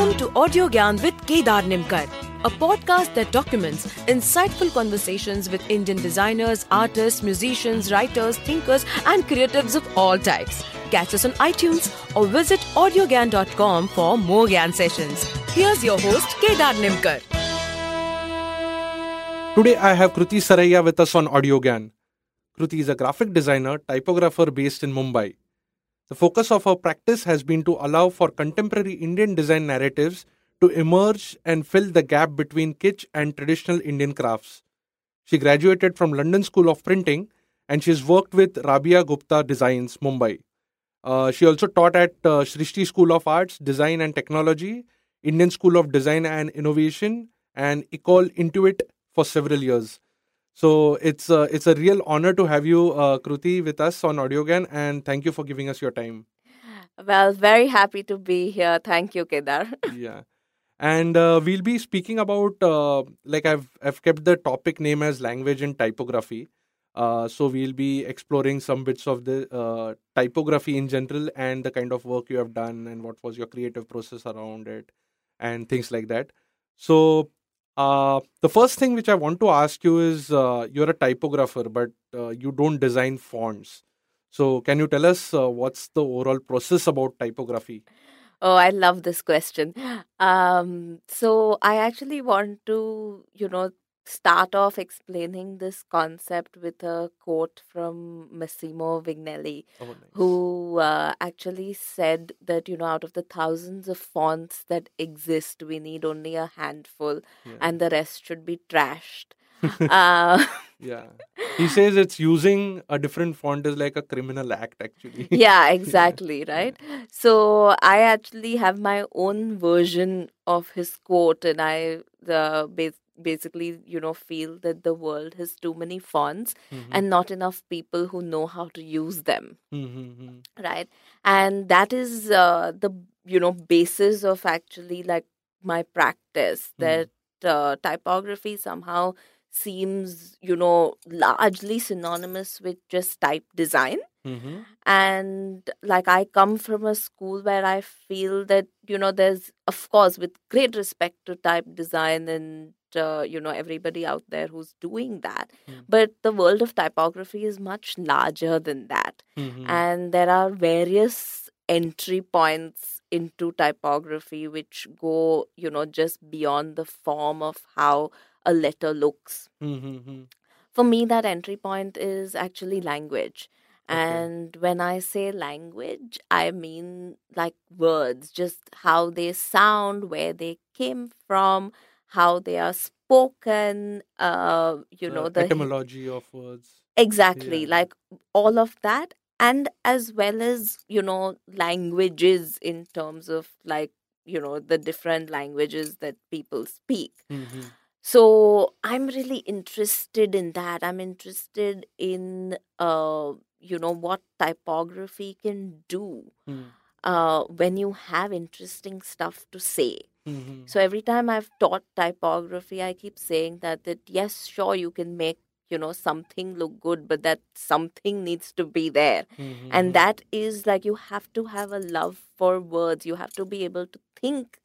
Welcome to Audio Gyan with Kedar Nimkar, a podcast that documents insightful conversations with Indian designers, artists, musicians, writers, thinkers, and creatives of all types. Catch us on iTunes or visit audiogyan.com for more Gyan sessions. Here's your host, Kedar Nimkar. Today I have Kruti Saraiya with us on AudioGyan. Kruti is a graphic designer, typographer based in Mumbai. The focus of her practice has been to allow for contemporary Indian design narratives to emerge and fill the gap between kitsch and traditional Indian crafts. She graduated from London School of Printing and she's worked with Rabia Gupta Designs, Mumbai. Uh, she also taught at uh, Srishti School of Arts, Design and Technology, Indian School of Design and Innovation, and Ecole Intuit for several years. So it's a, it's a real honor to have you, uh, Kruti, with us on AudioGyan, and thank you for giving us your time. Well, very happy to be here. Thank you, Kedar. yeah, and uh, we'll be speaking about uh, like I've I've kept the topic name as language and typography. Uh, so we'll be exploring some bits of the uh, typography in general and the kind of work you have done and what was your creative process around it and things like that. So uh, the first thing which I want to ask you is uh, you're a typographer, but uh, you don't design fonts. So, can you tell us uh, what's the overall process about typography? Oh, I love this question. Um, so, I actually want to, you know, start off explaining this concept with a quote from Massimo Vignelli, Oh, nice. who uh, actually said that, you know, out of the thousands of fonts that exist, we need only a handful Yeah. and the rest should be trashed. uh, yeah. He says it's using a different font is like a criminal act, actually. yeah, exactly, right? So I actually have my own version of his quote, and I the bas- basically, you know, feel that the world has too many fonts Mhm. and not enough people who know how to use them, Mhm, right? And that is uh, the you know basis of actually like my practice Hmm. that uh, typography somehow seems you know largely synonymous with just type design mhm, and like i come from a school where i feel that you know there's of course with great respect to type design and uh, you know everybody out there who's doing that Mm. but the world of typography is much larger than that mhm, and there are various entry points into typography which go you know just beyond the form of how a letter looks mhm, mhm. for me that entry point is actually language Okay. and when i say language i mean like words just how they sound where they came from how they are spoken uh you know the etymology of words. exactly Yeah. like all of that and as well as you know languages in terms of like you know the different languages that people speak. Mhm, so i'm really interested in that. I'm interested in uh you know what typography can do. Mm, uh when you have interesting stuff to say. Mhm, so every time i've taught typography i keep saying that that yes sure you can make you know something look good but that something needs to be there. Mhm, and that is like you have to have a love for words. You have to be able to think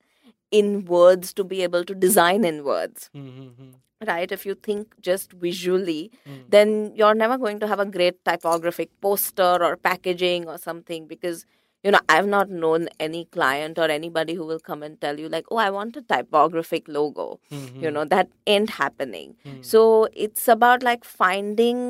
in words to be able to design in words. Mhm, mhm, right? If you think just visually mm. then you're never going to have a great typographic poster or packaging or something because you know i've not known any client or anybody who will come and tell you like oh i want a typographic logo Mhm, you know that ain't happening mm. so it's about like finding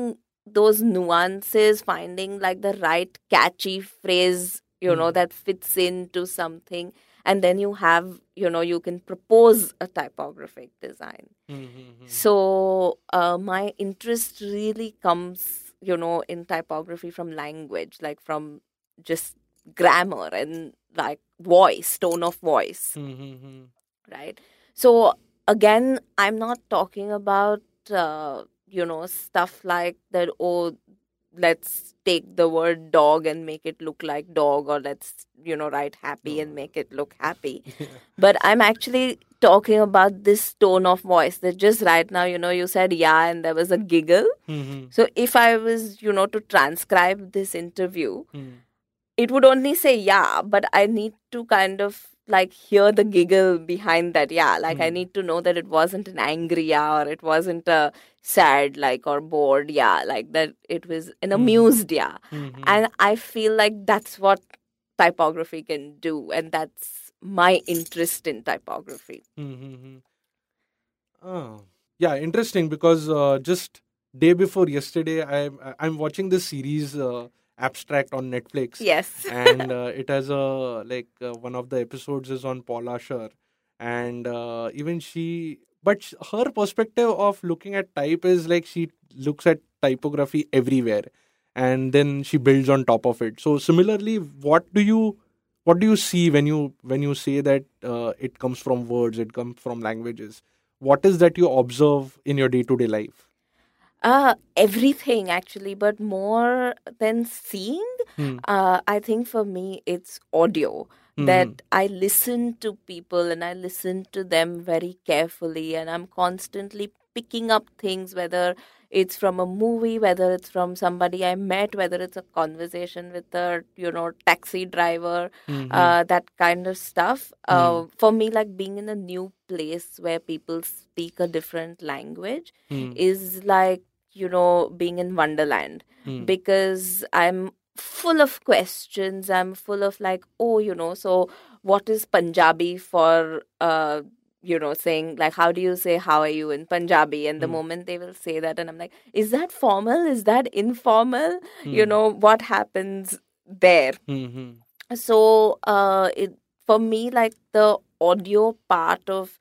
those nuances finding like the right catchy phrase you know Mm. that fits into something and then you have you know you can propose a typographic design Mhm, mhm. so uh, my interest really comes you know in typography from language like from just grammar and like voice tone of voice Mhm, mhm. right so again i'm not talking about uh, you know stuff like that oh let's take the word dog and make it look like dog or let's you know write happy and make it look happy Yeah. but i'm actually talking about this tone of voice that just right now you know you said yeah and there was a giggle Mhm, so if i was you know to transcribe this interview mm. It would only say yeah but i need to kind of like hear the giggle behind that yeah like i Hmm. need to know that it wasn't an angry yeah or it wasn't a sad like or bored yeah like that it was an Mhm. amused yeah Mhm. and i feel like that's what typography can do and that's my interest in typography Mm-hmm. Oh, yeah, interesting because uh, just day before yesterday, I'm I'm watching this series uh, Abstract on Netflix, yes and uh, it has a like uh, one of the episodes is on Paula Scher, and uh, even she, but her perspective of looking at type is like she looks at typography everywhere, and then she builds on top of it. So similarly, what do you what do you see when you when you say that uh, it comes from words, it comes from languages? What is that you observe in your day to day life? Uh everything actually but more than seeing Hmm. uh i think for me it's audio Mhm. that I listen to people and I listen to them very carefully, and I'm constantly picking up things, whether it's from a movie, whether it's from somebody I met, whether it's a conversation with a you know taxi driver, Mhm. uh, that kind of stuff. Uh, for me, like being in a new place where people speak a different language Hmm. is like you know being in Wonderland Hmm. because I'm full of questions. I'm full of like, oh, you know, so what is Punjabi for, uh, you know, saying like, how do you say how are you in Punjabi? And the Hmm. moment they will say that, and I'm like, is that formal? Is that informal? You Hmm. know, what happens there? Mhm. So, uh, it for me, like the audio part of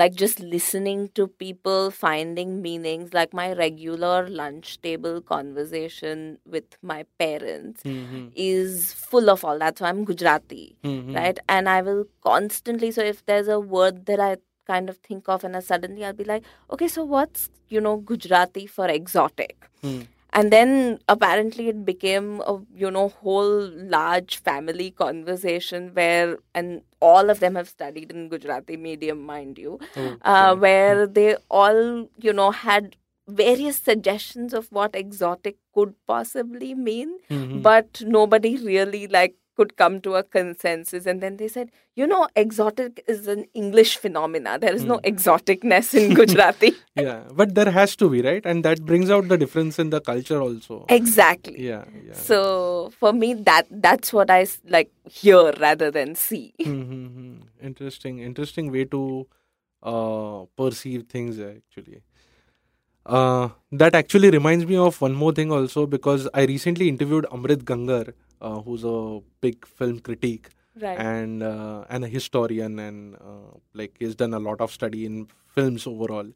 like just listening to people finding meanings like my regular lunch table conversation with my parents Mhm. is full of all that so i'm gujarati Mhm. right and i will constantly so if there's a word that i kind of think of and I suddenly i'll be like okay so what's you know gujarati for exotic Hmm. And then apparently it became a you know whole large family conversation where and all of them have studied in gujarati medium mind you uh, Okay. where they all you know had various suggestions of what exotic could possibly mean Mhm. but nobody really like could come to a consensus and then they said you know exotic is an english phenomena there is no Hmm. exoticness in gujarati yeah, but there has to be right, and that brings out the difference in the culture also. exactly Yeah, yeah. So for me, that that's what I like hear rather than see. Mm-hmm. Interesting, interesting way to uh, perceive things actually. Uh, that actually reminds me of one more thing also because I recently interviewed Amrit Gangar, uh, who's a big film critic Right. and uh, and a historian and uh, like he's done a lot of study in films overall.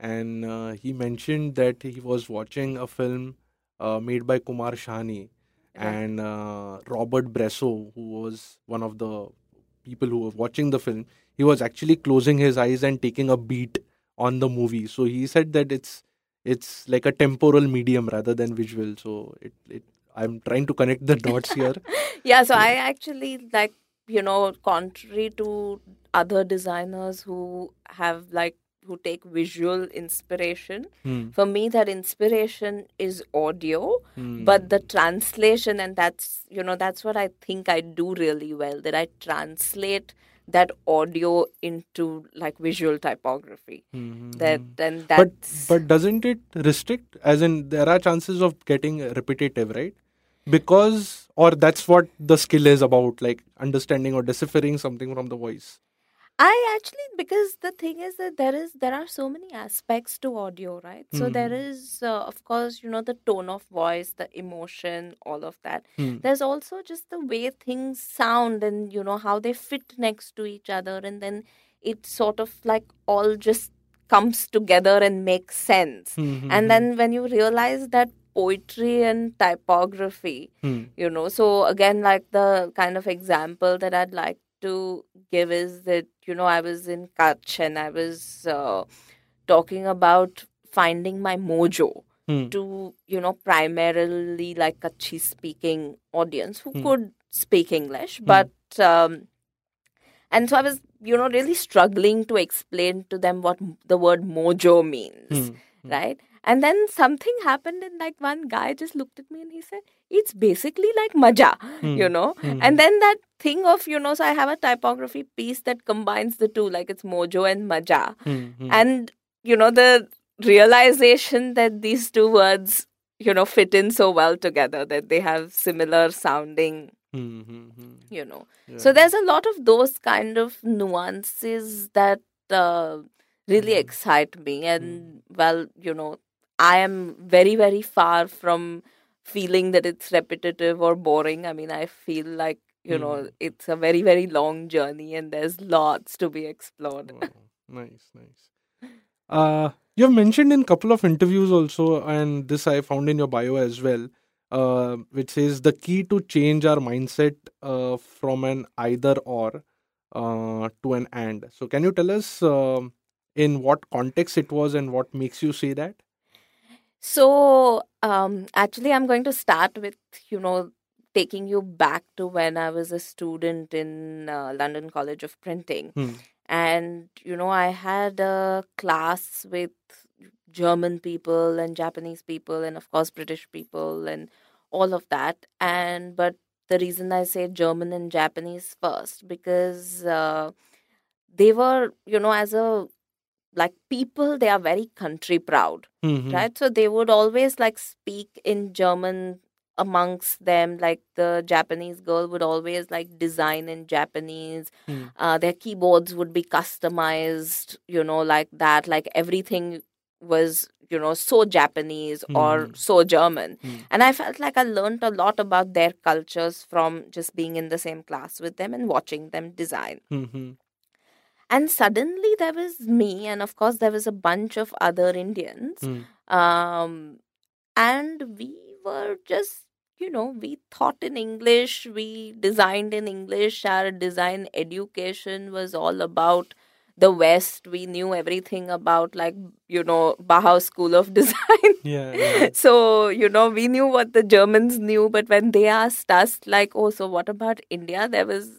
And uh, he mentioned that he was watching a film uh, made by Kumar Shahani and uh, Robert Bresson, who was one of the people who were watching the film, he was actually closing his eyes and taking a beat on the movie. So he said that it's it's like a temporal medium rather than visual. So it, it I'm trying to connect the dots here. yeah. So I actually like you know, contrary to other designers who have like who take visual inspiration. Hmm, For me, that inspiration is audio, hmm, but the translation, and that's you know that's what I think I do really well. That I translate that audio into like visual typography. hmm, That hmm. and but but doesn't it restrict as in there are chances of getting repetitive right because or that's what the skill is about like understanding or deciphering something from the voice I actually because the thing is that there is there are so many aspects to audio, right? So there Mhm. uh, of course you know the tone of voice, the emotion, all of that. Hmm, There's also just the way things sound and you know how they fit next to each other, and then it sort of like all just comes together and makes sense. hmm, hmm, And hmm, then when you realize that poetry and typography hmm, you know so again like the kind of example that i'd like to give is that you know i was in kutch and i was uh, talking about finding my mojo hmm, to you know primarily like kutchi speaking audience who Hmm. could speak english but um, and so i was you know really struggling to explain to them what the word mojo means hmm, Hmm. right? And then something happened, and like one guy just looked at me and he said, "It's basically like maja, hmm, you know." hmm, And then that thing of you know so i have a typography piece that combines the two like it's mojo and maja Hmm, hmm. and you know the realization that these two words you know fit in so well together that they have similar sounding Hmm, hmm, hmm. you know Yeah. so there's a lot of those kind of nuances that uh, really Mm. excite me and well you know i am very very far from feeling that it's repetitive or boring i mean i feel like you know Mm. it's a very very long journey and there's lots to be explored Wow. Nice, nice. Uh, you have mentioned in couple of interviews also, and this I found in your bio as well, uh, which says the key to change our mindset uh, from an either or uh, to an and. So, can you tell us um in what context it was and what makes you say that? So, um, actually, I'm going to start with, you know, taking you back to when I was a student in uh, London College of Printing. Hmm. And, you know, I had a class with German people and Japanese people, and of course, British people, and all of that. And, but the reason I say German and Japanese first, because uh, they were, you know, as a like people, they are very country proud Mhm. right so they would always like speak in german amongst them like the japanese girl would always like design in japanese Hmm. uh, their keyboards would be customized you know like that like everything was you know so japanese or Mhm. so german Hmm. and i felt like i learned a lot about their cultures from just being in the same class with them and watching them design Mhm. And suddenly there was me and of course there was a bunch of other indians Hmm. um, and we were just you know we thought in english we designed in english our design education was all about the west we knew everything about like you know bauhaus school of design Yeah. yeah. so you know we knew what the germans knew but when they asked us like oh so what about india there was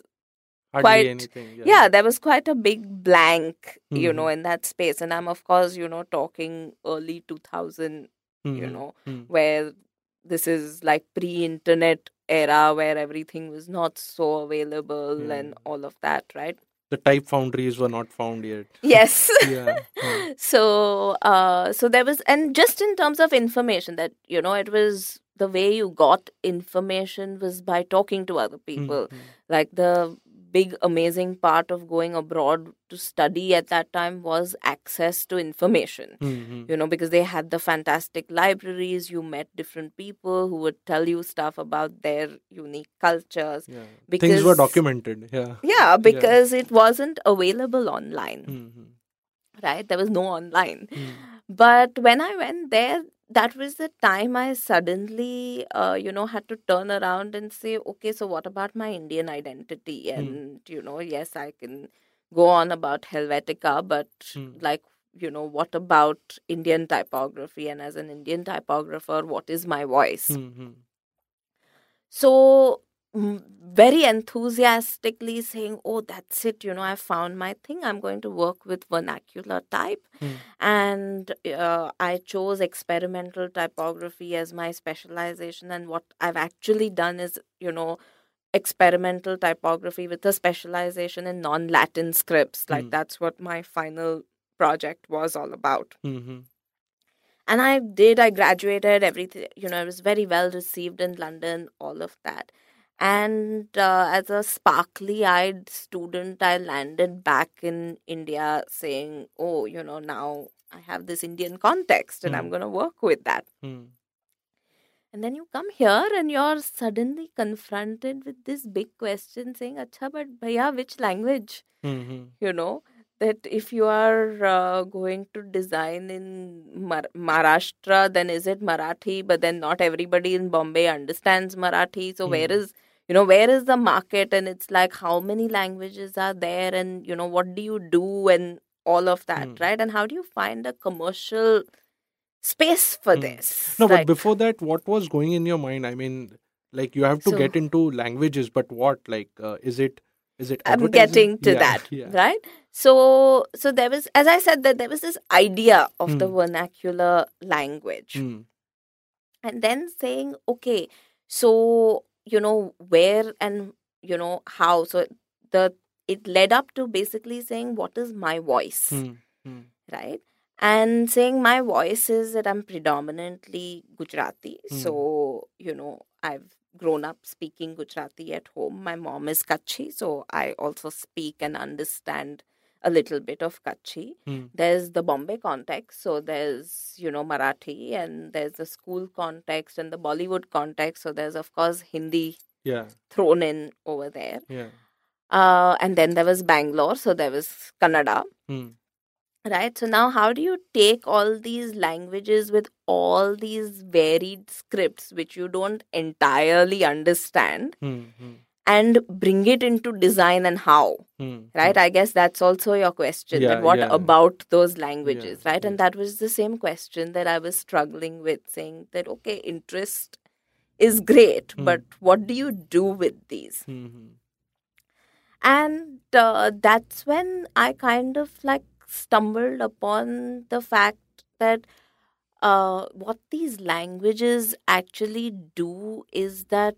Hardly Quite- anything. yeah there was quite a big blank you Mhm. know in that space and i'm of course you know talking early 2000 you Mhm. know Hmm. where this is like pre-internet era where everything was not so available Yeah. and all of that right The type foundries were not found yet. yes Yeah. Hmm. so uh so there was and just in terms of information that you know it was the way you got information was by talking to other people Hmm. like the big amazing part of going abroad to study at that time was access to information Hmm. Hmm. you know because they had the fantastic libraries you met different people who would tell you stuff about their unique cultures Yeah. Things were documented. Yeah. yeah because it wasn't available online Mhm. right there was no online Hmm. but when i went there that was the time i suddenly uh, you know had to turn around and say okay so what about my indian identity and you know yes i can go on about helvetica but Hmm. like you know what about indian typography and as an indian typographer what is my voice Hmm. Hmm. so mm, very enthusiastically saying oh that's it you know i found my thing i'm going to work with vernacular type Hmm. and uh, i chose experimental typography as my specialization and what i've actually done is you know experimental typography with a specialization in non-latin scripts like Hmm. that's what my final project was all about Mhm. and i did i graduated everything you know i was very well received in london all of that and uh, as a sparkly eyed student i landed back in india saying oh you know now i have this indian context and i'm Hmm. going to work with that Hmm. and then you come here and you're suddenly confronted with this big question saying acha but bhaiya which language Mhm. you know that if you are uh, going to design in Mar- Maharashtra, then is it Marathi? But then not everybody in Bombay understands Marathi. So where Hmm. is you know where is the market? And it's like how many languages are there, and you know what do you do, and all of that, Hmm. right? And how do you find a commercial space for Hmm. this? No, but before that, what was going in your mind? I mean, like you have to So- get into languages, but what? Like, uh, is it? Is it? I'm getting to Yeah, that, Yeah. right? So, so there was, as I said, that there was this idea of the Hmm. vernacular language, Hmm. and then saying, okay, so you know where and you know how so the it led up to basically saying what is my voice Hmm. Hmm. right and saying my voice is that i'm predominantly gujarati Hmm. so you know i've grown up speaking gujarati at home my mom is kutchi so i also speak and understand a little bit of kutchi Hmm. there's the bombay context so there's you know marathi and there's the school context and the bollywood context so there's of course hindi Yeah. thrown in over there Yeah. uh, and then there was bangalore so there was kannada Hmm. right so now how do you take all these languages with all these varied scripts which you don't entirely understand Hmm. And bring it into design and how Hmm. right i guess that's also your question Yeah, that what yeah. about those languages right and that was the same question that i was struggling with saying that okay interest is great Hmm. but what do you do with these Hmm. Hmm. and uh, that's when i kind of like stumbled upon the fact that uh, what these languages actually do is that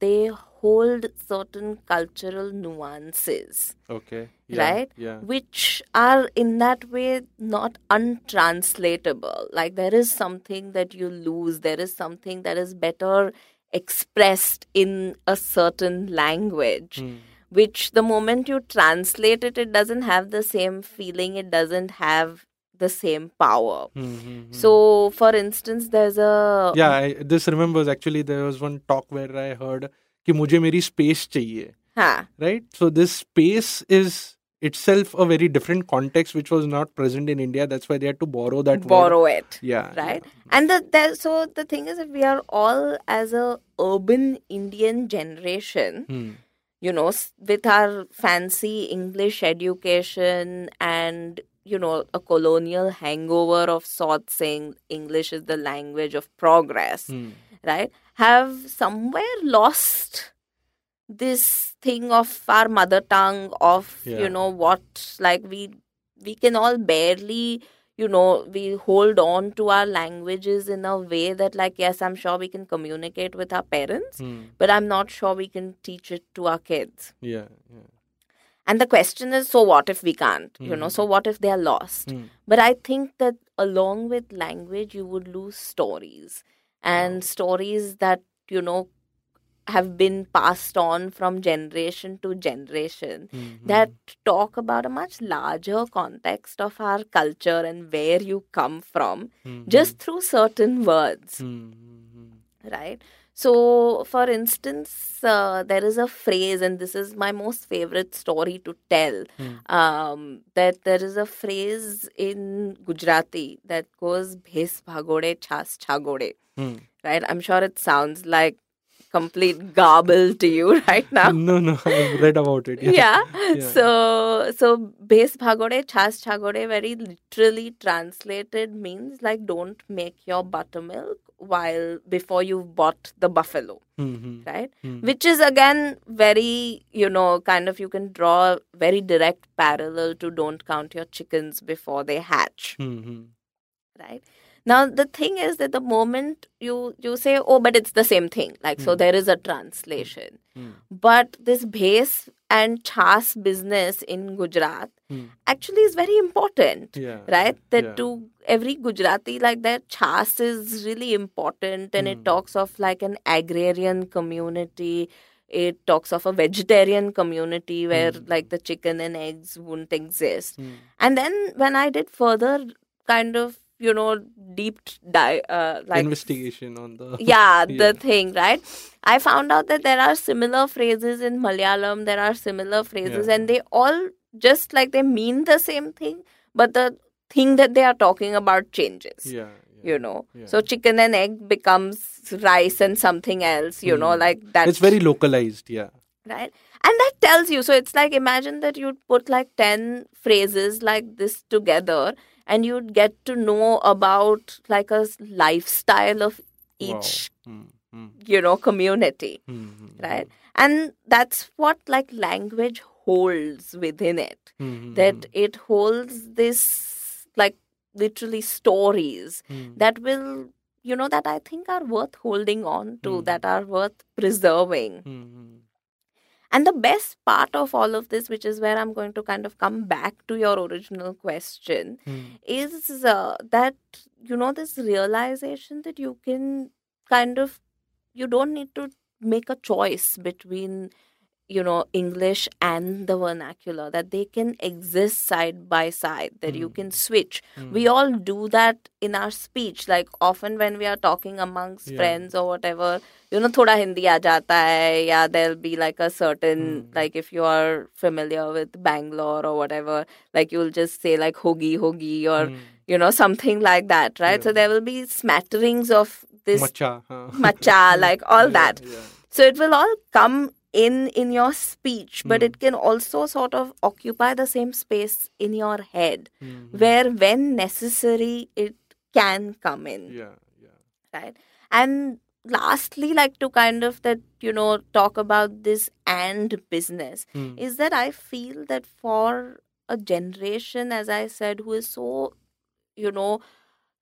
they hold certain cultural nuances Okay. Yeah. Right? Yeah. which are in that way not untranslatable like there is something that you lose there is something that is better expressed in a certain language Hmm. which the moment you translate it it doesn't have the same feeling it doesn't have the same power Hmm. Hmm. Hmm. so for instance there's a yeah I, this remembers actually there was one talk where i heard कि मुझे मेरी space चाहिए huh, right so this space is itself a very different context which was not present in india that's why they had to borrow that word. borrow it yeah right and the, the so the thing is that we are all as a urban indian generation yeah. Hmm. you know s- with our fancy english education and you know a colonial hangover of sorts saying english is the language of progress Hmm. right have somewhere lost this thing of our mother tongue of Yeah. you know what like we we can all barely you know we hold on to our languages in a way that like yes i'm sure we can communicate with our parents Hmm. but i'm not sure we can teach it to our kids yeah yeah and the question is so what if we can't you know Mhm. so what if they are lost Hmm. but i think that along with language you would lose stories and stories that you know have been passed on from generation to generation Hmm. Hmm. that talk about a much larger context of our culture and where you come from Hmm. just through certain words Hmm. Hmm. Hmm. right so for instance uh, there is a phrase and this is my most favorite story to tell Hmm. um, that there is a phrase in gujarati that goes bhes bhagode chas chagode Hmm. right i'm sure it sounds like complete garble to you right now no no i've read about it yeah, yeah. Yeah. So so base bhagode chas chagode very literally translated means like don't make your buttermilk while before you've bought the buffalo, Hmm. Hmm. right? Hmm. Which is again very you know kind of you can draw a very direct parallel to don't count your chickens before they hatch, Hmm. Hmm. right? Now the thing is that the moment you you say oh but it's the same thing like so Hmm. there is a translation Hmm. but this base and chas business in Gujarat Hmm. actually is very important, yeah right? That yeah. to every Gujarati, like that chas is really important, and it Hmm. talks of like an agrarian community. It talks of a vegetarian community where Hmm. like the chicken and eggs wouldn't exist. Hmm. And then when I did further kind of you know deep dive uh, like investigation on the yeah, the thing, right? I found out that there are similar phrases in Malayalam, there are similar phrases, Yeah. and they all just like they mean the same thing, but the thing that they are talking about changes. yeah, yeah. You know, Yeah. so chicken and egg becomes rice and something else. You know, Hmm. like that. it's very localized yeah right, and that tells you. So it's like imagine that you'd put like ten phrases like this together, and you'd get to know about like a lifestyle of each wow. Hmm. Hmm. you know community Hmm. Hmm. right and that's what like language holds within it Hmm. Hmm. that it holds this like literally stories that will you know that i think are worth holding on to that are worth preserving. And the best part of all of this, which is where I'm going to kind of come back to your original question, Hmm. is uh, that, you know, this realization that you can kind of, you don't need to make a choice between, you know, English and the vernacular, that they can exist side by side, that you Hmm. can switch. Hmm. We all do that in our speech. Like often when we are talking amongst Yeah. friends or whatever, you know, thoda Hindi aa jata hai, yeah, there'll be like a certain, Hmm. like if you are familiar with Bangalore or whatever, like you'll just say like hogi hogi or, Hmm. you know, something like that, right? So there will be smatterings of this Macha. huh? macha, like all Yeah, that. Yeah. So it will all come in in your speech, but Hmm. it can also sort of occupy the same space in your head Hmm. where when necessary it can come in Yeah. Yeah. right and lastly like to kind of that you know talk about this and business Hmm. is that i feel that for a generation as i said who is so you know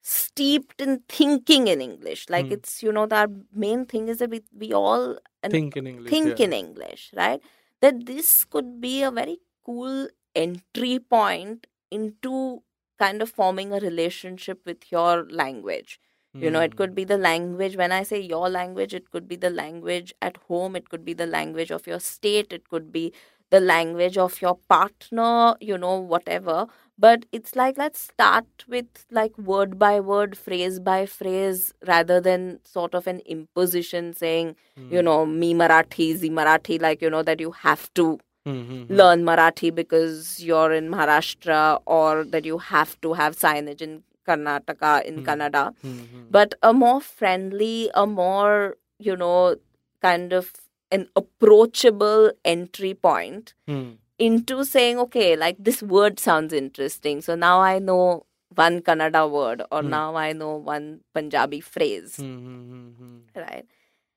steeped in thinking in english like Hmm. it's you know the main thing is that we, we all and Think in English. think yeah. in English, right? That this could be a very cool entry point into kind of forming a relationship with your language. You know, it Hmm. could be the language. When I say your language, it could be the language at home, it could be the language of your state, it could be the language of your partner, you know, whatever. But it's like, let's start with like word by word, phrase by phrase, rather than sort of an imposition saying, you Hmm. know, me Marathi, Z Marathi, like, you know, that you have to Hmm, hmm, hmm. learn Marathi because you're in Maharashtra or that you have to have signage in Karnataka, in Hmm. Kannada. Hmm, hmm. But a more friendly, a more, you know, kind of an approachable entry point Hmm. into saying, okay, like this word sounds interesting. So now I know one Kannada word or Hmm. now I know one Punjabi phrase, Hmm, hmm, hmm, hmm. right?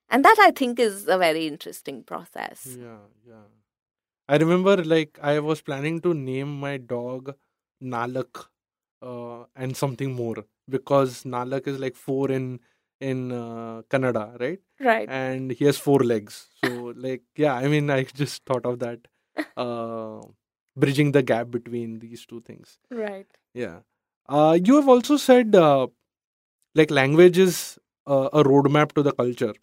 And that I think is a very interesting process. Yeah, yeah. I remember like I was planning to name my dog Nalak uh, and something more because Nalak is like four in in uh, Kannada, right? Right. And he has four legs. So like yeah, I mean I just thought of that uh, bridging the gap between these two things. Right. Yeah. Uh, you have also said uh, like language is uh, a roadmap to the culture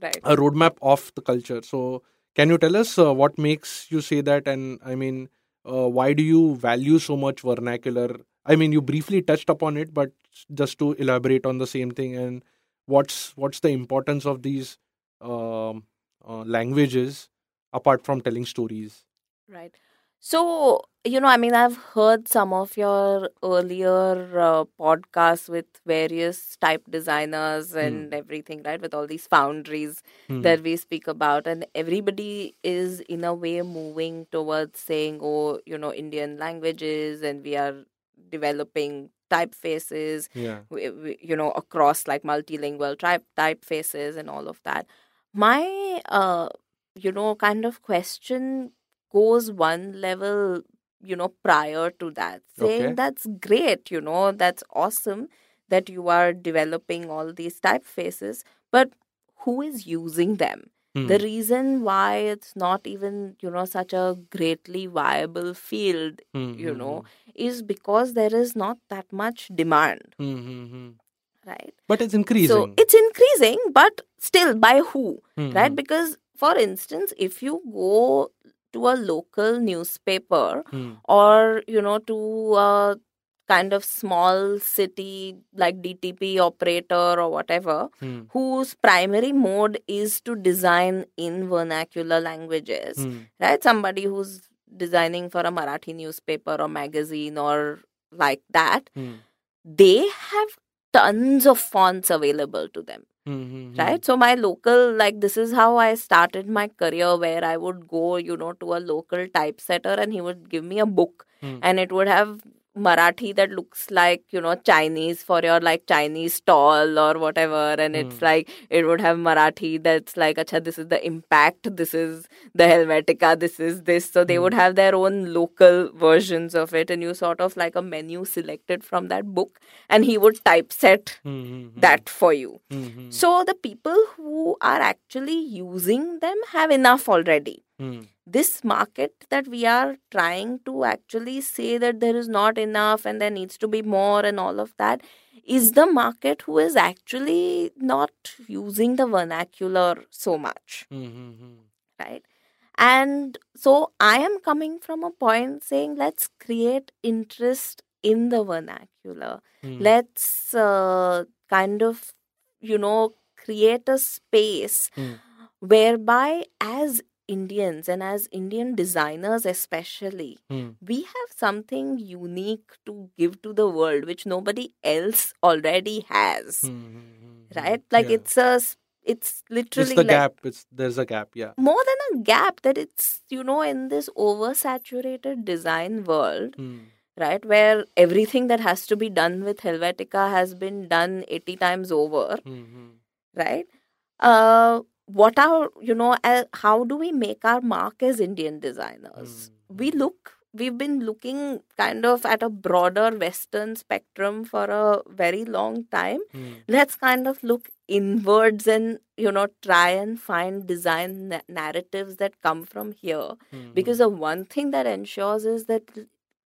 Right. a roadmap of the culture. So, can you tell us uh, what makes you say that? And I mean, uh, why do you value so much vernacular? I mean, you briefly touched upon it, but just to elaborate on the same thing, and what's what's the importance of these um, uh, languages apart from telling stories? Right. So, you know, I mean, I've heard some of your earlier uh, podcasts with various type designers and everything, right? With all these foundries Hmm. that we speak about. And everybody is, in a way, moving towards saying, oh, you know, Indian languages, and we are developing typefaces, yeah. we, we, you know, across like multilingual type typefaces and all of that. My, uh, you know, kind of question goes one level, you know, prior to that, saying Okay. that's great, you know, that's awesome that you are developing all these typefaces, but who is using them? Hmm. The reason why it's not even, you know, such a greatly viable field Hmm, you hmm, know, is because there is not that much demand, hmm, hmm, hmm. right? But it's increasing. So it's increasing, but still by who, Hmm, right? hmm, Because, for instance, if you go to a local newspaper hmm, or, you know, to a kind of small city like DTP operator or whatever, hmm, whose primary mode is to design in vernacular languages, hmm, right? Somebody who's designing for a Marathi newspaper or magazine or like that, hmm, they have tons of fonts available to them, hmm, hmm, hmm. right? So, my local, like, this is how I started my career where I would go, you know, to a local typesetter and he would give me a book Hmm. and it would have Marathi that looks like, you know, Chinese for your like Chinese stall or whatever. And it's Hmm. like, it would have Marathi that's like, acha, this is the impact, this is the Helvetica, this is this. So they Hmm. would have their own local versions of it. And you sort of like a menu selected from that book. And he would typeset Hmm, hmm, hmm. that for you. Hmm, hmm. So the people who are actually using them have enough already. Hmm. This market that we are trying to actually say that there is not enough and there needs to be more and all of that is the market who is actually not using the vernacular so much Hmm, hmm, hmm. right and so i am coming from a point saying let's create interest in the vernacular Hmm. let's uh, kind of you know create a space Hmm. whereby as indians and as indian designers especially Hmm. we have something unique to give to the world which nobody else already has Hmm, hmm, hmm, hmm. right like Yeah. it's a it's literally it's the like gap. It's there's a gap. Yeah. more than a gap that it's you know in this oversaturated design world Hmm. right where everything that has to be done with helvetica has been done 80 times over Hmm, hmm. right uh what are you know how do we make our mark as indian designers? We Hmm. look we've been looking kind of at a broader western spectrum for a very long time. Hmm. let's kind of look inwards and you know try and find design na- narratives that come from here. Hmm, because the one thing that ensures is that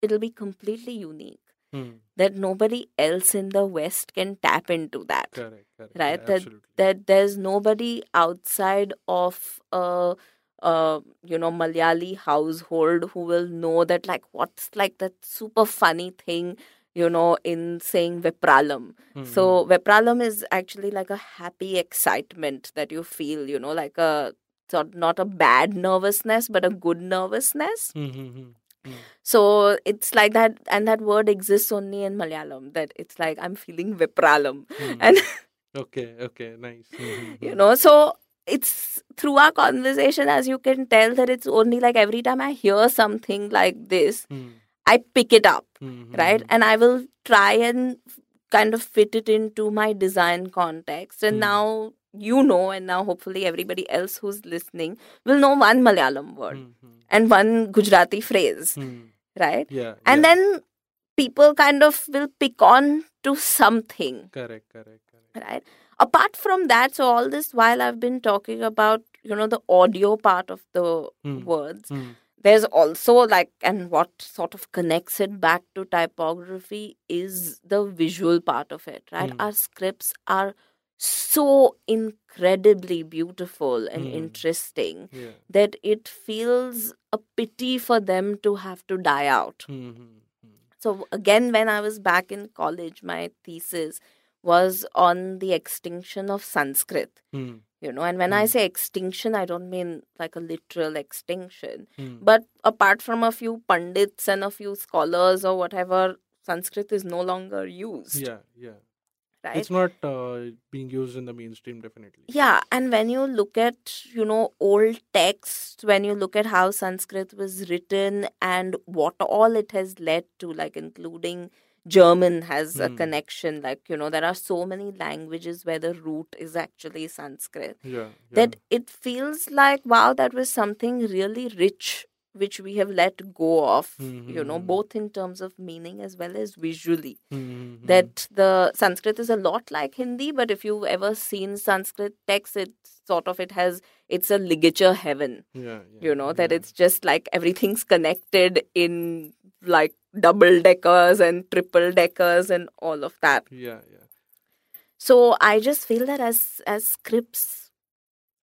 it'll be completely unique hmm. that nobody else in the west can tap into that Correct. Correct. Right, Yeah, that- absolutely. that there's nobody outside of a, a you know Malayali household who will know that like what's like that super funny thing you know in saying Vepralam. Hmm, So Vepralam is actually like a happy excitement that you feel, you know, like a sort not a bad nervousness but a good nervousness. hmm, So it's like that, and that word exists only in Malayalam. That it's like I'm feeling vipralam, Hmm. and Okay. Okay. Nice. Hmm, hmm, you hmm. know so it's through our conversation as you can tell that it's only like every time i hear something like this Hmm, i pick it up hmm, hmm, right hmm. and i will try and kind of fit it into my design context and Hmm. now you know and now hopefully everybody else who's listening will know one malayalam word Hmm, hmm, and one gujarati phrase hmm. right Yeah. and yeah. then people kind of will pick on to something Correct. Correct. Correct. right apart from that so all this while i've been talking about you know the audio part of the Hmm. words Hmm. there's also like and what sort of connects it back to typography is the visual part of it right Hmm. our scripts are so incredibly beautiful and Hmm. interesting Yeah. that it feels a pity for them to have to die out Hmm, hmm, hmm. so again, when I was back in college, my thesis was on the extinction of Sanskrit. Hmm, You know, and when I Hmm. say extinction, I don't mean like a literal extinction. But apart from a few pundits and a few scholars or whatever, Sanskrit is no longer used. Yeah. Yeah. Right? It's not uh, being used in the mainstream, definitely. Yeah, and when you look at, you know, old texts, when you look at how Sanskrit was written and what all it has led to, like including German has a Hmm. connection, like, you know, there are so many languages where the root is actually Sanskrit, Yeah. yeah. that it feels like, wow, that was something really rich which we have let go of, you know, Mhm. both in terms of meaning as well as visually Hmm, hmm, hmm. that the Sanskrit is a lot like Hindi, but if you've ever seen Sanskrit text, it's sort of it has it's a ligature heaven. Yeah. yeah, You know that it's just like everything's connected in like double deckers and triple deckers and all of that. Yeah. Yeah. So I just feel that as as scripts,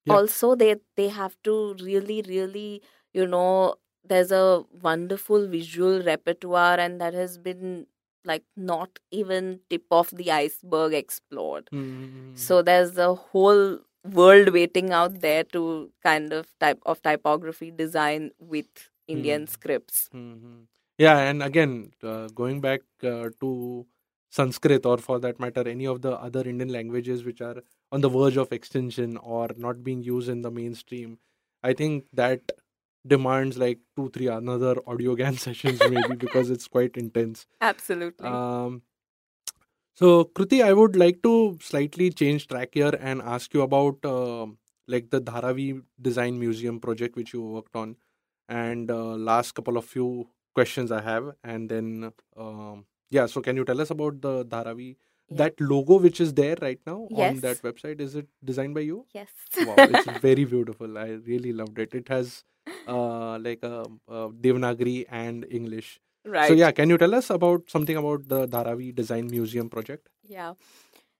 Yeah. also they they have to really really you know there's a wonderful visual repertoire and that has been like not even tip of the iceberg explored. Hmm, hmm, hmm, hmm. So there's a whole world waiting out there to kind of type of typography design with Indian Hmm. scripts. hmm Yeah, and again, uh, going back uh, to Sanskrit or for that matter, any of the other Indian languages which are on the verge of extinction or not being used in the mainstream, I think that demands like two, three another audio Gyan sessions maybe because it's quite intense. Absolutely. Um, so, Kruti, I would like to slightly change track here and ask you about uh, like the Dharavi Design Museum project which you worked on, and uh, last couple of few questions I have, and then um, yeah. So, can you tell us about the Dharavi? Yeah. That logo which is there right now on that website is it designed by you? yes. Wow, it's very beautiful. I really loved it. It has uh, like a, uh, Devanagari and English. right. So yeah, can you tell us about something about the Dharavi Design Museum project? Yeah.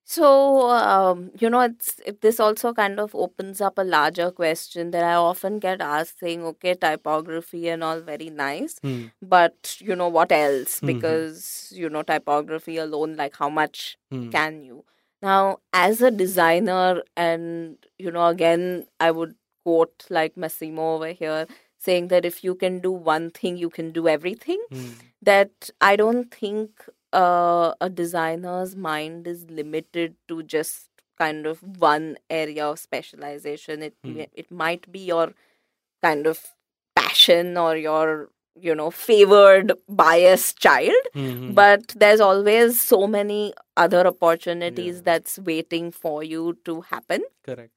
So, um, you know, it's it, this also kind of opens up a larger question that I often get asked saying, okay, typography and all very nice, Hmm. but, you know, what else? Mhm. Because, you know, typography alone, like how much Hmm. can you? Now, as a designer, and, you know, again, I would quote like Massimo over here saying that if you can do one thing, you can do everything Hmm. that I don't think uh, a designer's mind is limited to just kind of one area of specialization. It Hmm. it might be your kind of passion or your you know favored biased child Hmm. but there's always so many other opportunities Yeah. that's waiting for you to happen Correct.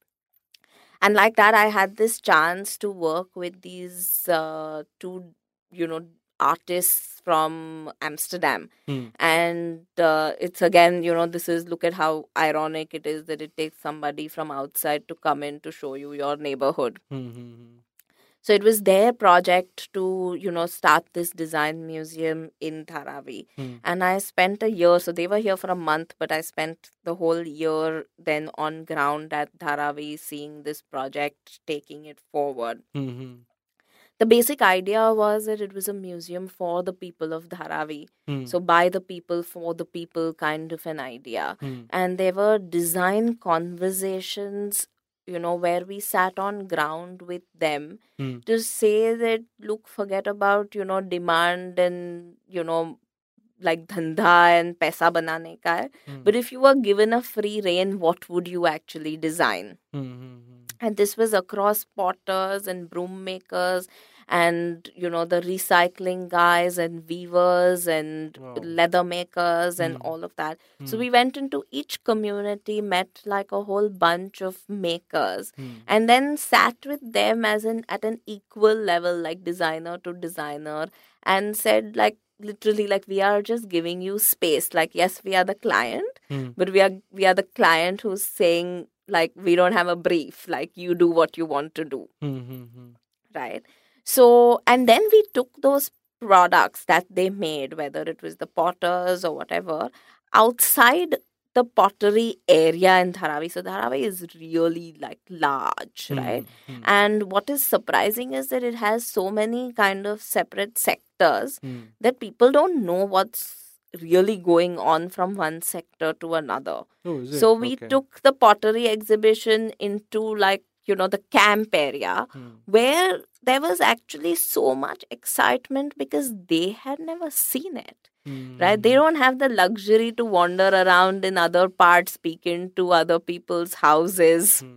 and like that i had this chance to work with these uh, two you know artists from amsterdam Hmm. and uh, it's again you know this is look at how ironic it is that it takes somebody from outside to come in to show you your neighborhood Hmm. Hmm. Hmm. so it was their project to you know start this design museum in dharavi Hmm. and i spent a year so they were here for a month but i spent the whole year then on ground at dharavi seeing this project taking it forward Hmm. The basic idea was that it was a museum for the people of dharavi Hmm. so by the people for the people kind of an idea Hmm. and there were design conversations you know where we sat on ground with them Hmm. to say that look forget about you know demand and you know like dhanda and paisa banane ka hai. Hmm. but if you were given a free reign what would you actually design Hmm. And this was across potters and broom makers and you know the recycling guys and weavers and Wow. leather makers and Hmm. all of that so Hmm. we went into each community met like a whole bunch of makers Hmm. and then sat with them as an at an equal level like designer to designer and said like literally like we are just giving you space like yes we are the client Hmm. but we are we are the client who's saying like we don't have a brief like you do what you want to do Hmm. Hmm. Hmm. right so and then we took those products that they made whether it was the potters or whatever outside the pottery area in dharavi so dharavi is really like large Hmm. right Hmm. and what is surprising is that it has so many kind of separate sectors Hmm. that people don't know what's really going on from one sector to another Oh, so we Okay. took the pottery exhibition into like you know the camp area Hmm. where there was actually so much excitement because they had never seen it Hmm. right they don't have the luxury to wander around in other parts speaking to other people's houses Hmm.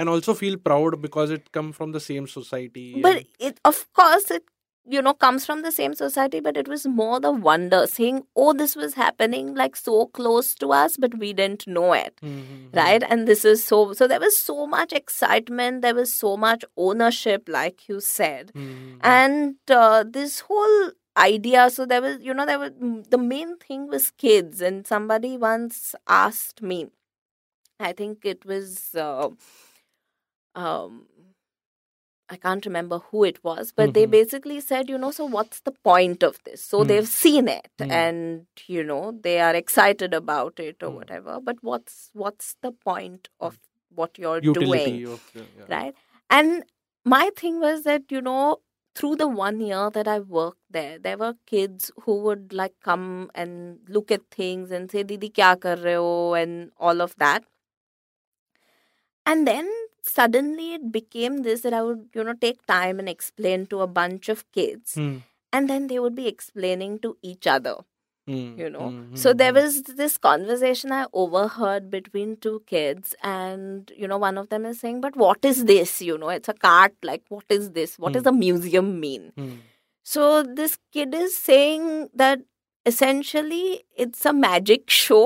And also feel proud because it come from the same society. but it of course it you know comes from the same society but it was more the wonder saying oh this was happening like so close to us but we didn't know it Hmm. Hmm. Hmm. right and this is so so there was so much excitement there was so much ownership like you said Hmm. Hmm. and uh, this whole idea so there was you know there was the main thing was kids and somebody once asked me i think it was uh, um I can't remember who it was, but they Mhm. basically said, you know, so what's the point of this? So Hmm. they've seen it Hmm. and you know they are excited about it or Hmm. whatever. But what's what's the point of what you're utility doing? of yeah. right and my thing was that you know through the one year that i worked there there were kids who would like come and look at things and say didi kya kar rahe ho and all of that and then suddenly it became this that i would you know take time and explain to a bunch of kids Hmm. and then they would be explaining to each other Hmm. you know Hmm. so Hmm. there Hmm. was this conversation i overheard between two kids and you know one of them is saying but what is this you know it's a cart like what is this What does Hmm. a museum mean so this kid is saying that essentially it's a magic show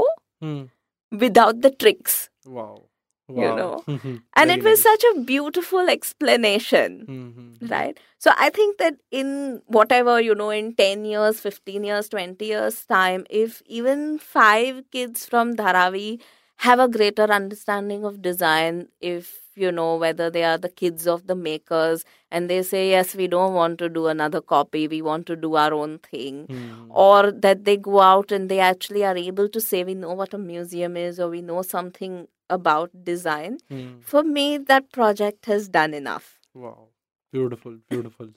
without the tricks Wow. You know. And Very it was nice. such a beautiful explanation Mhm. right so i think that in whatever you know in 10 years 15 years 20 years time if even five kids from dharavi have a greater understanding of design if you know, whether they are the kids of the makers and they say, yes, we don't want to do another copy, we want to do our own thing. Hmm. Or that they go out and they actually are able to say, we know what a museum is or we know something about design. Hmm. For me, that project has done enough. Wow. Beautiful, beautiful.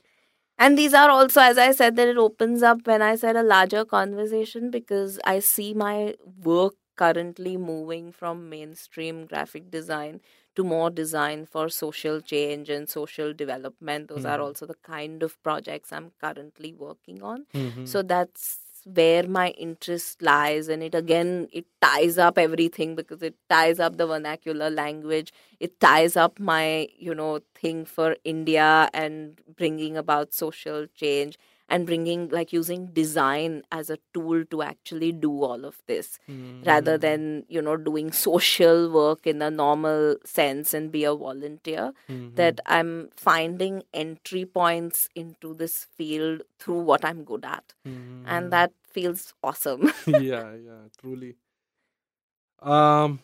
And these are also, as I said, that it opens up when I said a larger conversation because I see my work currently moving from mainstream graphic design to more design for social change and social development. Those are Mhm. also the kind of projects I'm currently working on. Mhm. So that's where my interest lies and it again it ties up everything because it ties up the vernacular language. It ties up my you know thing for india and bringing about social change and bringing like using design as a tool to actually do all of this rather Mhm. than you know doing social work in a normal sense and be a volunteer Mhm. that i'm finding entry points into this field through what i'm good at Mhm. and that feels awesome yeah, yeah, truly. Um,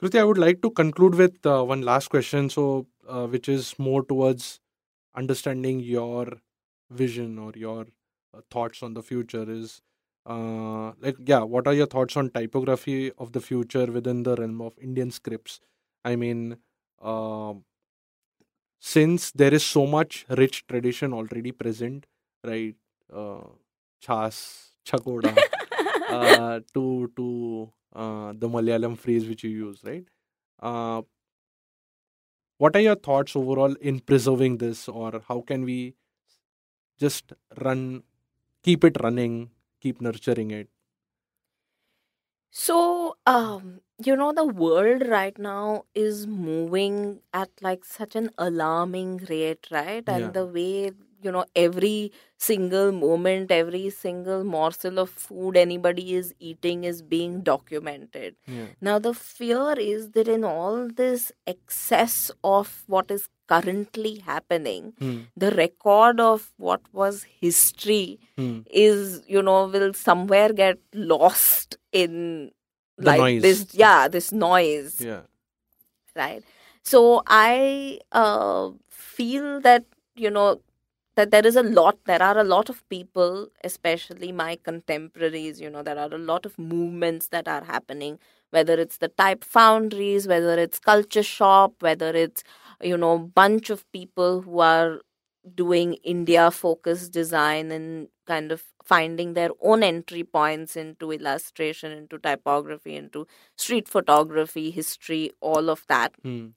Kruti, I would like to conclude with uh, one last question, so uh, which is more towards understanding your vision or your uh, thoughts on the future. Is uh, like, yeah, what are your thoughts on typography of the future within the realm of Indian scripts? I mean, um, since there is so much rich tradition already present, right? Uh, chas, chakoda uh, to to uh, the Malayalam phrase which you use, right? Uh, what are your thoughts overall in preserving this, or how can we just run, keep it running, keep nurturing it? So, um, you know, the world right now is moving at like such an alarming rate, right? And Yeah. the way, you know, every single moment, every single morsel of food anybody is eating is being documented. Yeah. Now, the fear is that in all this excess of what is currently happening, Hmm. the record of what was history Hmm. is you know will somewhere get lost in The like noise. this yeah this noise Yeah. right so i uh, feel that you know that there is a lot there are a lot of people especially my contemporaries you know there are a lot of movements that are happening whether it's the type foundries whether it's Kulture Shop whether it's you know bunch of people who are doing india focused design and kind of finding their own entry points into illustration into typography into street photography history all of that Hmm.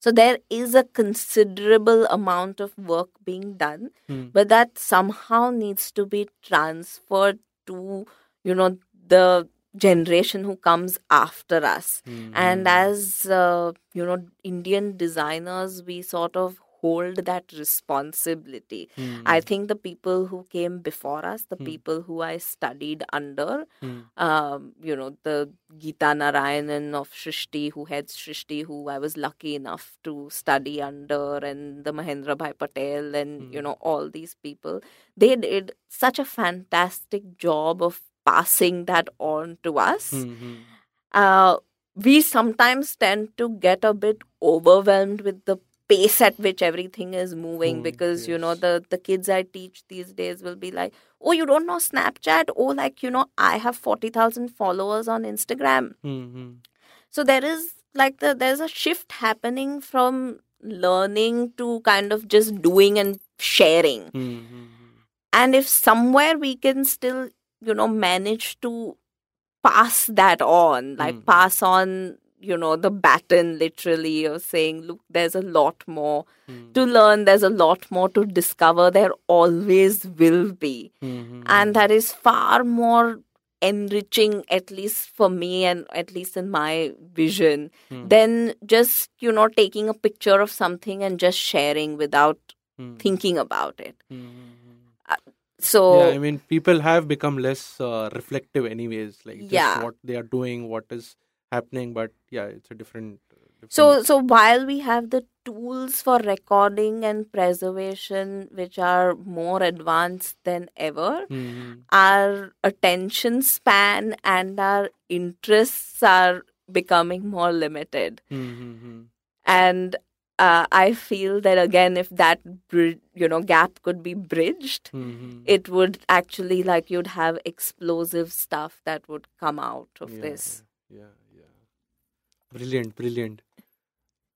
so there is a considerable amount of work being done, Hmm. but that somehow needs to be transferred to, you know, the generation who comes after us. Hmm. And as, uh, you know, Indian designers, we sort of hold that responsibility. Hmm. I think the people who came before us, the Hmm. people who I studied under, Hmm. um, you know, the Geeta Narayanan of Srishti, who heads Srishti, who I was lucky enough to study under, and the Mahendra Bhai Patel, and, you Hmm. know, all these people, they did such a fantastic job of passing that on to us. Hmm. Hmm. Uh, we sometimes tend to get a bit overwhelmed with the pace at which everything is moving Moving, because you know the the kids i teach these days will be like oh you don't know snapchat oh like you know i have 40000 followers on instagram Hmm. Hmm. so there is like the there's a shift happening from learning to kind of just doing and sharing Hmm. Hmm. and if somewhere we can still you know manage to pass that on like Mm. pass on you know the baton literally of saying look there's a lot more Hmm. to learn there's a lot more to discover there always will be Hmm. Hmm. and that is far more enriching at least for me and at least in my vision Hmm. than just you know taking a picture of something and just sharing without Hmm. thinking about it Hmm. Hmm. so yeah i mean people have become less uh, reflective anyways like just Yeah. what they are doing what is happening but yeah it's a different, different So, so while we have the tools for recording and preservation, which are more advanced than ever, Mhm. our attention span and our interests are becoming more limited. Mhm. and uh, I feel that again, if that you know gap could be bridged, Mhm. it would actually like you'd have explosive stuff that would come out of yeah, this. Yeah, yeah. Brilliant, brilliant.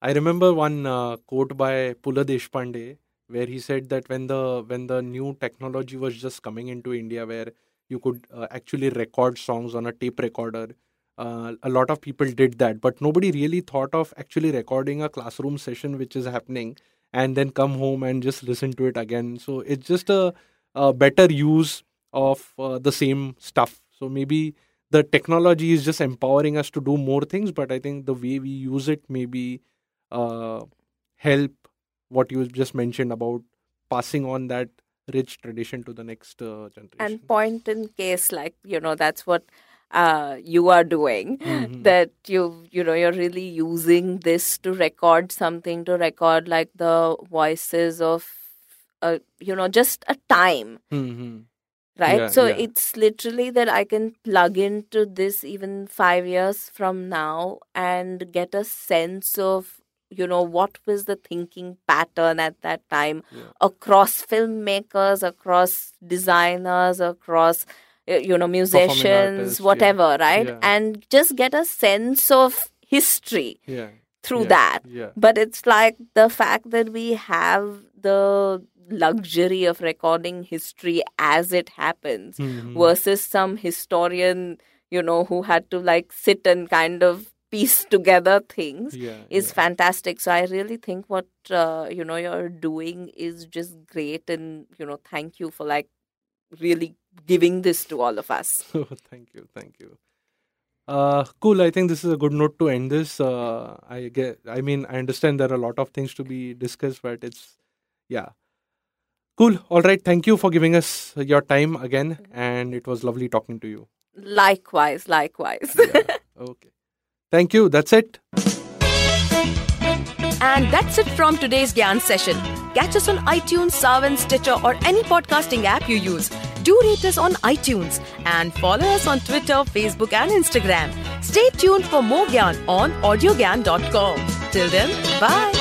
I remember one uh, quote by Pu La Deshpande where he said that when the when the new technology was just coming into India, where you could uh, actually record songs on a tape recorder, uh, a lot of people did that, but nobody really thought of actually recording a classroom session which is happening and then come home and just listen to it again. So it's just a, a better use of uh, the same stuff. So maybe the technology is just empowering us to do more things, but I think the way we use it maybe uh, help what you just mentioned about passing on that rich tradition to the next uh, generation. And point in case, like you know, that's what uh, you are doing. Mhm. That you you know you're really using this to record something to record like the voices of uh, you know just a time Mhm. right Yeah, so yeah. it's literally that i can plug into this even 5 years from now and get a sense of you know what was the thinking pattern at that time Yeah. across filmmakers across designers across you know musicians artists, yeah. whatever right Yeah. and just get a sense of history Yeah. through that but it's like the fact that we have the luxury of recording history as it happens Mhm. versus some historian you know who had to like sit and kind of piece together things yeah, is yeah. fantastic so i really think what uh, you know you're doing is just great and you know thank you for like really giving this to all of us thank you, thank you. Uh, cool. I think this is a good note to end this. Uh, I get. I mean, I understand there are a lot of things to be discussed, but it's yeah, cool. All right. Thank you for giving us your time again, and it was lovely talking to you. likewise likewise Yeah. okay. Thank you. That's it. And that's it from today's Gyan session. Catch us on iTunes, Saavn, Stitcher, or any podcasting app you use. Do rate us on iTunes and follow us on Twitter, Facebook, and Instagram. Stay tuned for more Gyan on audiogyan.com. Till then, bye.